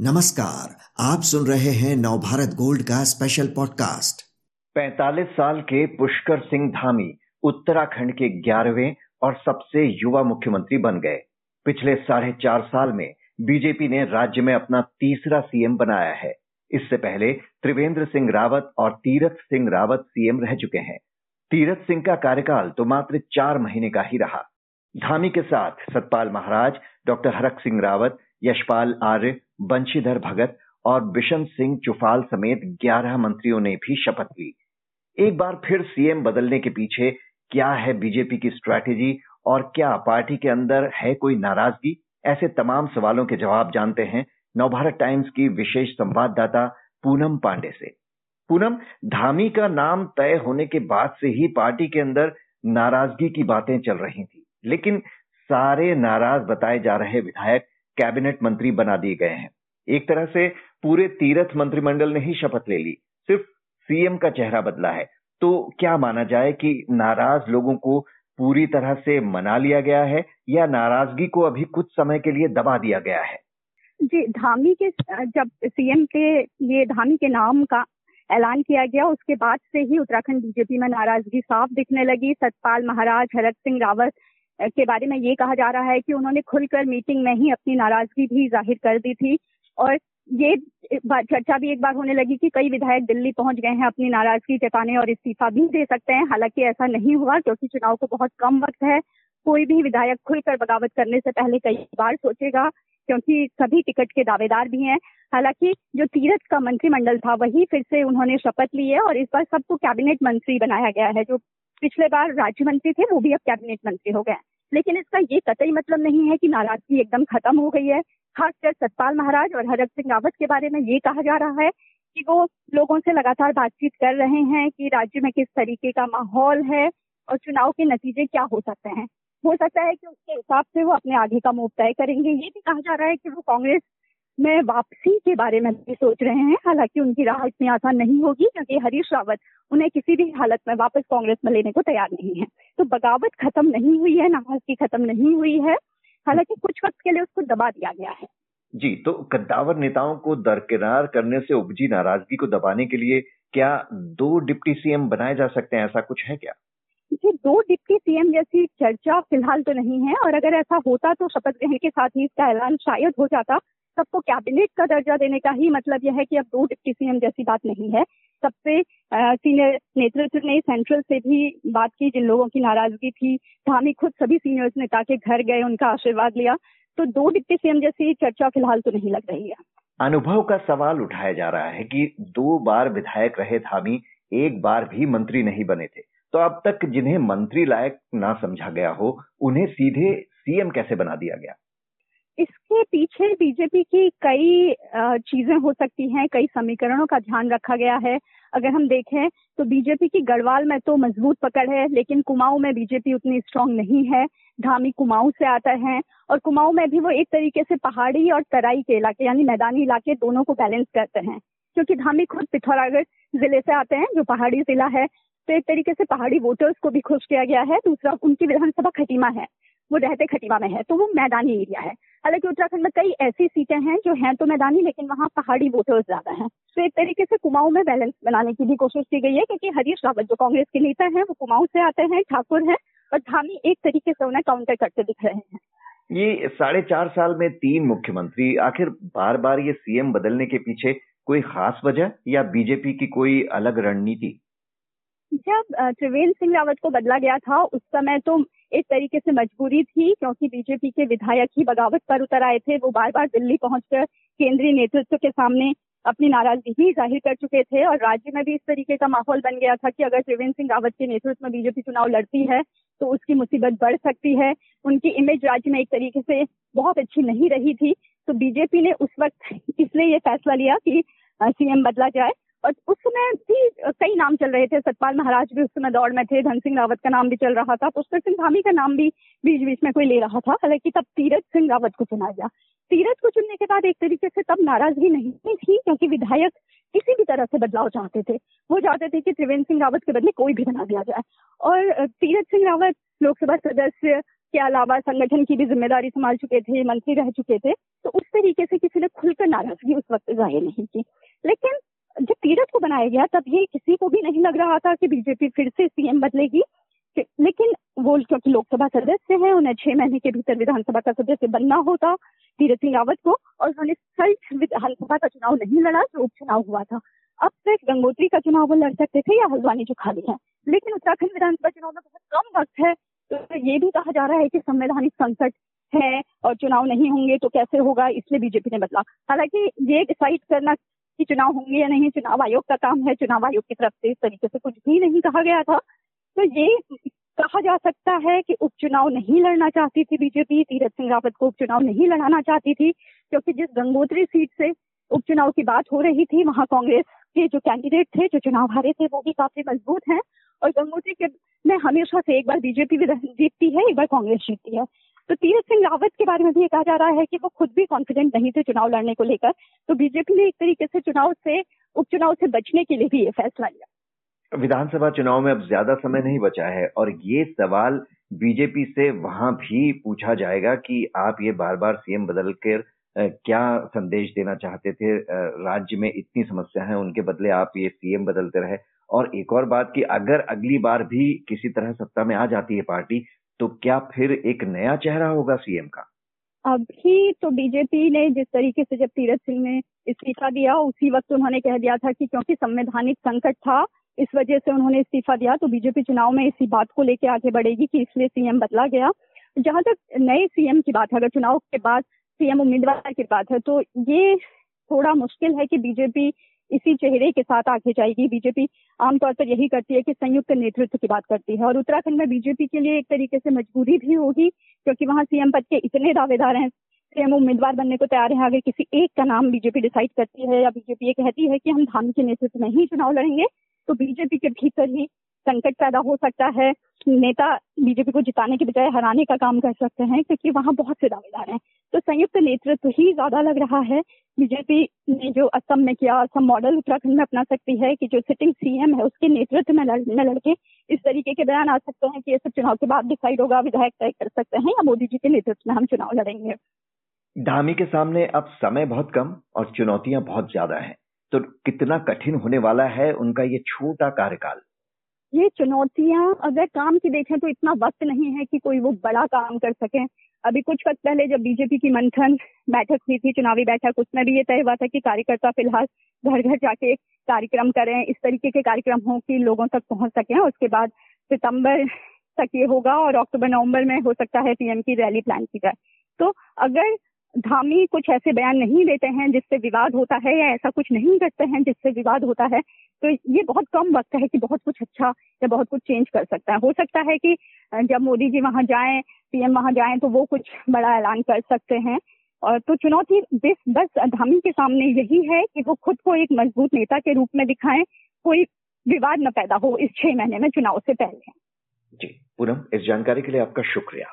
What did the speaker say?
नमस्कार, आप सुन रहे हैं नवभारत गोल्ड का स्पेशल पॉडकास्ट 45 साल के पुष्कर सिंह धामी उत्तराखंड के ग्यारहवें और सबसे युवा मुख्यमंत्री बन गए। पिछले साढ़े चार साल में बीजेपी ने राज्य में अपना तीसरा सीएम बनाया है। इससे पहले त्रिवेंद्र सिंह रावत और तीरथ सिंह रावत सीएम रह चुके हैं। तीरथ सिंह का कार्यकाल तो मात्र चार महीने का ही रहा। धामी के साथ सतपाल महाराज, डॉक्टर हरक सिंह रावत यशपाल आर्य, बंशीधर भगत और बिशन सिंह चुफाल समेत 11 मंत्रियों ने भी शपथ ली। एक बार फिर सीएम बदलने के पीछे क्या है बीजेपी की स्ट्रैटेजी और क्या पार्टी के अंदर है कोई नाराज़गी? ऐसे तमाम सवालों के जवाब जानते हैं नवभारत टाइम्स की विशेष संवाददाता पूनम पांडे से। पूनम, धामी का नाम तय होने के बाद से ही पार्टी के अंदर नाराज़गी की बातें चल रही थी, लेकिन सारे नाराज़ बताए जा रहे विधायक कैबिनेट मंत्री बना दिए गए हैं। एक तरह से पूरे तीरथ मंत्रिमंडल ने ही शपथ ले ली। सिर्फ़ सीएम का चेहरा बदला है। तो क्या माना जाए कि नाराज़ लोगों को पूरी तरह से मना लिया गया है या नाराज़गी को अभी कुछ समय के लिए दबा दिया गया है? जी, धामी के, जब सीएम के ये धामी के नाम का ऐलान किया गया, उसके बाद से ही उत्तराखंड बीजेपी में नाराज़गी साफ़ दिखने लगी। सतपाल महाराज हरक सिंह रावत के बारे में ये कहा जा रहा है कि उन्होंने खुलकर मीटिंग में ही अपनी नाराज़गी भी ज़ाहिर कर दी थी और ये चर्चा भी एक बार होने लगी कि कई विधायक दिल्ली पहुँच गए हैं, अपनी नाराज़गी जताने और इस्तीफा भी दे सकते हैं। हालाँकि ऐसा नहीं हुआ, क्योंकि चुनाव को बहुत कम वक्त है। कोई भी विधायक खुलकर बगावत करने से पहले कई बार सोचेगा क्योंकि सभी टिकट के दावेदार भी हैं। हालाँकि जो तीरथ का मंत्रिमंडल था, वही फिर से उन्होंने शपथ ली है और इस बार सबको कैबिनेट मंत्री बनाया गया है। जो पिछले बार राज्य मंत्री थे, वो भी अब कैबिनेट मंत्री हो गए। लेकिन इसका ये कतई मतलब नहीं है कि नाराज़गी एकदम खत्म हो गई है। खासकर सतपाल महाराज और हरक सिंह रावत के बारे में ये कहा जा रहा है कि वो लोगों से लगातार बातचीत कर रहे हैं कि राज्य में किस तरीके का माहौल है और चुनाव के नतीजे क्या हो सकते हैं। हो सकता है कि उसके हिसाब से वो अपने आगे का मूव तय करेंगे। ये भी कहा जा रहा है कि वो कांग्रेस में वापसी के बारे में भी सोच रहे हैं। हालाँकि उनकी राह इतनी आसान नहीं होगी क्योंकि हरीश रावत उन्हें किसी भी हालत में वापस कांग्रेस में लेने को तैयार नहीं है। तो बगावत खत्म नहीं हुई है, नाराज़गी खत्म नहीं हुई है। हालाँकि कुछ वक्त के लिए उसको दबा दिया गया है। जी तो कद्दावर नेताओं को दरकिनार करने से उपजी नाराज़गी को दबाने के लिए क्या दो डिप्टी सीएम बनाए जा सकते हैं? ऐसा कुछ है क्या? जी दो डिप्टी सीएम जैसी चर्चा फ़िलहाल तो नहीं है, और अगर ऐसा होता तो शपथ ग्रहण के साथ ही इसका ऐलान शायद हो जाता। सबको कैबिनेट का दर्जा देने का ही मतलब यह है कि अब दो डिप्टी सीएम जैसी बात नहीं है। सबसे सीनियर नेतृत्व ने सेंट्रल से भी बात की, जिन लोगों की नाराज़गी थी धामी खुद सभी सीनियर्स नेता के घर गए, उनका आशीर्वाद लिया। तो दो डिप्टी सीएम जैसी चर्चा फ़िलहाल तो नहीं लग रही है। अनुभव का सवाल उठाया जा रहा है कि दो बार विधायक रहे धामी एक बार भी मंत्री नहीं बने थे। तो अब तक जिन्हें मंत्री लायक ना समझा गया हो, उन्हें सीधे सीएम कैसे बना दिया गया? इसके पीछे बीजेपी की कई चीज़ें हो सकती हैं, कई समीकरणों का ध्यान रखा गया है। अगर हम देखें तो बीजेपी की गढ़वाल में तो मज़बूत पकड़ है, लेकिन कुमाऊं में बीजेपी उतनी स्ट्रांग नहीं है। धामी कुमाऊं से आता है, और कुमाऊं में भी वो एक तरीके से पहाड़ी और तराई के इलाके, यानी मैदानी इलाके दोनों को बैलेंस करते हैं। क्योंकि धामी खुद पिथौरागढ़ ज़िले से आते हैं, जो पहाड़ी जिला है तो एक तरीके से पहाड़ी वोटर्स को भी खुश किया गया है। दूसरा, उनकी विधानसभा खटीमा है। वो रहते खटीमा में है तो वो मैदानी एरिया है। हालाँकि उत्तराखंड में कई ऐसी सीटें हैं जो हैं तो मैदानी, लेकिन वहाँ पहाड़ी वोटर्स ज़्यादा हैं। तो एक तरीके से कुमाऊं में बैलेंस बनाने की भी कोशिश की गई है, क्योंकि हरीश रावत जो कांग्रेस के नेता हैं, वो कुमाऊं से आते हैं, ठाकुर हैं, और धामी एक तरीके से उन्हें काउंटर करते दिख रहे हैं। ये साढ़े चार साल में तीन मुख्यमंत्री, आखिर बार बार ये सीएम बदलने के पीछे कोई खास वजह या बीजेपी की कोई अलग रणनीति? जब त्रिवेंद्र सिंह रावत को बदला गया था, उस समय तो एक तरीके से मजबूरी थी, क्योंकि बीजेपी के विधायक ही बगावत पर उतर आए थे। वो बार बार दिल्ली पहुंचकर केंद्रीय नेतृत्व के सामने अपनी नाराज़गी भी ज़ाहिर कर चुके थे और राज्य में भी इस तरीके का माहौल बन गया था कि अगर त्रिवेंद्र सिंह रावत के नेतृत्व में बीजेपी चुनाव लड़ती है तो उसकी मुसीबत बढ़ सकती है। उनकी इमेज राज्य में एक तरीके से बहुत अच्छी नहीं रही थी। तो बीजेपी ने उस वक्त इसलिए ये फैसला लिया कि सीएम बदला जाए। और उस समय भी कई नाम चल रहे थे, सतपाल महाराज भी उस समय दौड़ में थे, धन सिंह रावत का नाम भी चल रहा था पुष्कर सिंह धामी का नाम भी बीच बीच में कोई ले रहा था। हालाँकि तब तीरथ सिंह रावत को चुना गया। तीरथ को चुनने के बाद एक तरीके से तब नाराज़गी नहीं थी, क्योंकि विधायक किसी भी तरह से बदलाव चाहते थे। वो चाहते थे कि त्रिवेंद्र सिंह रावत के बदले कोई भी बना दिया जाए। और तीरथ सिंह रावत लोकसभा सदस्य के अलावा संगठन की भी ज़िम्मेदारी संभाल चुके थे, मंत्री रह चुके थे तो उस तरीके से किसी ने खुलकर नाराज़गी उस वक्त ज़ाहिर नहीं की लेकिन जब तीरथ को बनाया गया तब ये किसी को भी नहीं लग रहा था कि बीजेपी फिर से सीएम बदलेगी। लेकिन वो क्योंकि लोकसभा सदस्य हैं, उन्हें छह महीने के भीतर विधानसभा का सदस्य बनना होता तीरथ सिंह रावत को, और उन्होंने सल्ट विधानसभा का चुनाव नहीं लड़ा, जो उपचुनाव हुआ था। अब सिर्फ़ गंगोत्री का चुनाव वो लड़ सकते थे या हल्द्वानी जो खाली है। लेकिन उत्तराखंड विधानसभा चुनाव में बहुत कम वक्त है तो ये भी कहा जा रहा है कि संवैधानिक संकट है और चुनाव नहीं होंगे तो कैसे होगा, इसलिए बीजेपी ने बदला। हालाँकि ये डिसाइड करना कि चुनाव होंगे या नहीं, चुनाव आयोग का काम है, चुनाव आयोग की तरफ़ से इस तरीके से कुछ भी नहीं कहा गया था। तो ये कहा जा सकता है कि उपचुनाव नहीं लड़ना चाहती थी बीजेपी, तीरथ सिंह रावत को उपचुनाव नहीं लड़ाना चाहती थी, क्योंकि जिस गंगोत्री सीट से उपचुनाव की बात हो रही थी, वहाँ कांग्रेस के जो कैंडिडेट थे, जो चुनाव हारे थे, वो भी काफ़ी मज़बूत हैं। और गंगोत्री के में हमेशा से एक बार बीजेपी भी जीतती है, एक बार कांग्रेस जीतती है। तो तीरथ सिंह रावत के बारे में भी कहा जा रहा है कि वो खुद भी कॉन्फिडेंट नहीं थे चुनाव लड़ने को लेकर। तो बीजेपी ने एक तरीके से चुनाव से, उपचुनाव से बचने के लिए भी ये फैसला लिया। विधानसभा चुनाव में अब ज़्यादा समय नहीं बचा है और ये सवाल बीजेपी से वहाँ भी पूछा जाएगा कि आप ये बार बार सीएम बदल कर क्या संदेश देना चाहते थे? राज्य में इतनी समस्या है, उनके बदले आप ये सीएम बदलते रहे। और एक और बात कि अगर अगली बार भी किसी तरह सत्ता में आ जाती है पार्टी तो क्या फिर एक नया चेहरा होगा सीएम का? अभी तो बीजेपी ने जिस तरीके से जब तीरथ सिंह ने इस्तीफा दिया, उसी वक्त उन्होंने कह दिया था कि क्योंकि संवैधानिक संकट था, इस वजह से उन्होंने इस्तीफा दिया तो बीजेपी चुनाव में इसी बात को लेकर आगे बढ़ेगी कि इसलिए सीएम बदला गया। जहाँ तक नए सीएम की बात है, अगर चुनाव के बाद सीएम उम्मीदवार की बात है तो ये थोड़ा मुश्किल है कि बीजेपी इसी चेहरे के साथ आगे जाएगी बीजेपी। आमतौर पर यही करती है कि संयुक्त नेतृत्व की बात करती है और उत्तराखंड में बीजेपी के लिए एक तरीके से मजबूरी भी होगी, क्योंकि वहाँ सीएम पद के इतने दावेदार हैं। सीएम उम्मीदवार बनने को तैयार है, अगर किसी एक का नाम बीजेपी डिसाइड करती है या बीजेपी ये कहती है कि हम धामी के नेतृत्व में ही चुनाव लड़ेंगे तो बीजेपी के भीतर ही संकट पैदा हो सकता है नेता बीजेपी को जिताने के बजाय हराने का काम कर सकते हैं क्योंकि वहाँ बहुत से दावेदार हैं। तो संयुक्त नेतृत्व ही ज़्यादा लग रहा है। बीजेपी ने जो असम में किया असम मॉडल उत्तराखंड में अपना सकती है कि जो सिटिंग सीएम है उसके नेतृत्व में लड़, लड़के इस तरीके के बयान आ सकते हैं कि ये सब चुनाव के बाद डिसाइड होगा विधायक तय कर सकते हैं या मोदी जी के नेतृत्व में हम चुनाव लड़ेंगे। धामी के सामने अब समय बहुत कम और चुनौतियाँ बहुत ज़्यादा है। तो कितना कठिन होने वाला है उनका ये छोटा कार्यकाल? ये चुनौतियाँ अगर काम की देखें तो इतना वक्त नहीं है कि कोई वो बड़ा काम कर सके। अभी कुछ वक्त पहले जब बीजेपी की मंथन बैठक हुई थी, चुनावी बैठक, उसमें भी ये तय हुआ था कि कार्यकर्ता फ़िलहाल घर घर जाके कार्यक्रम करें, इस तरीके के कार्यक्रम हो कि लोगों तक पहुँच सके। उसके बाद सितंबर तक ये होगा और अक्टूबर, नवंबर में हो सकता है पीएम की रैली प्लान की जाए। तो अगर धामी कुछ ऐसे बयान नहीं देते हैं जिससे विवाद होता है या ऐसा कुछ नहीं करते हैं जिससे विवाद होता है। तो ये बहुत कम वक्त है कि बहुत कुछ अच्छा या बहुत कुछ चेंज कर सकता है। हो सकता है कि जब मोदी जी वहाँ जाएँ, पीएम वहाँ जाएँ तो वो कुछ बड़ा ऐलान कर सकते हैं। और तो चुनौती बस बस धामी के सामने यही है कि वो खुद को एक मज़बूत नेता के रूप में दिखाएँ। कोई विवाद न पैदा हो इस छह महीने में चुनाव से पहले। जी, पूनम, इस जानकारी के लिए आपका शुक्रिया।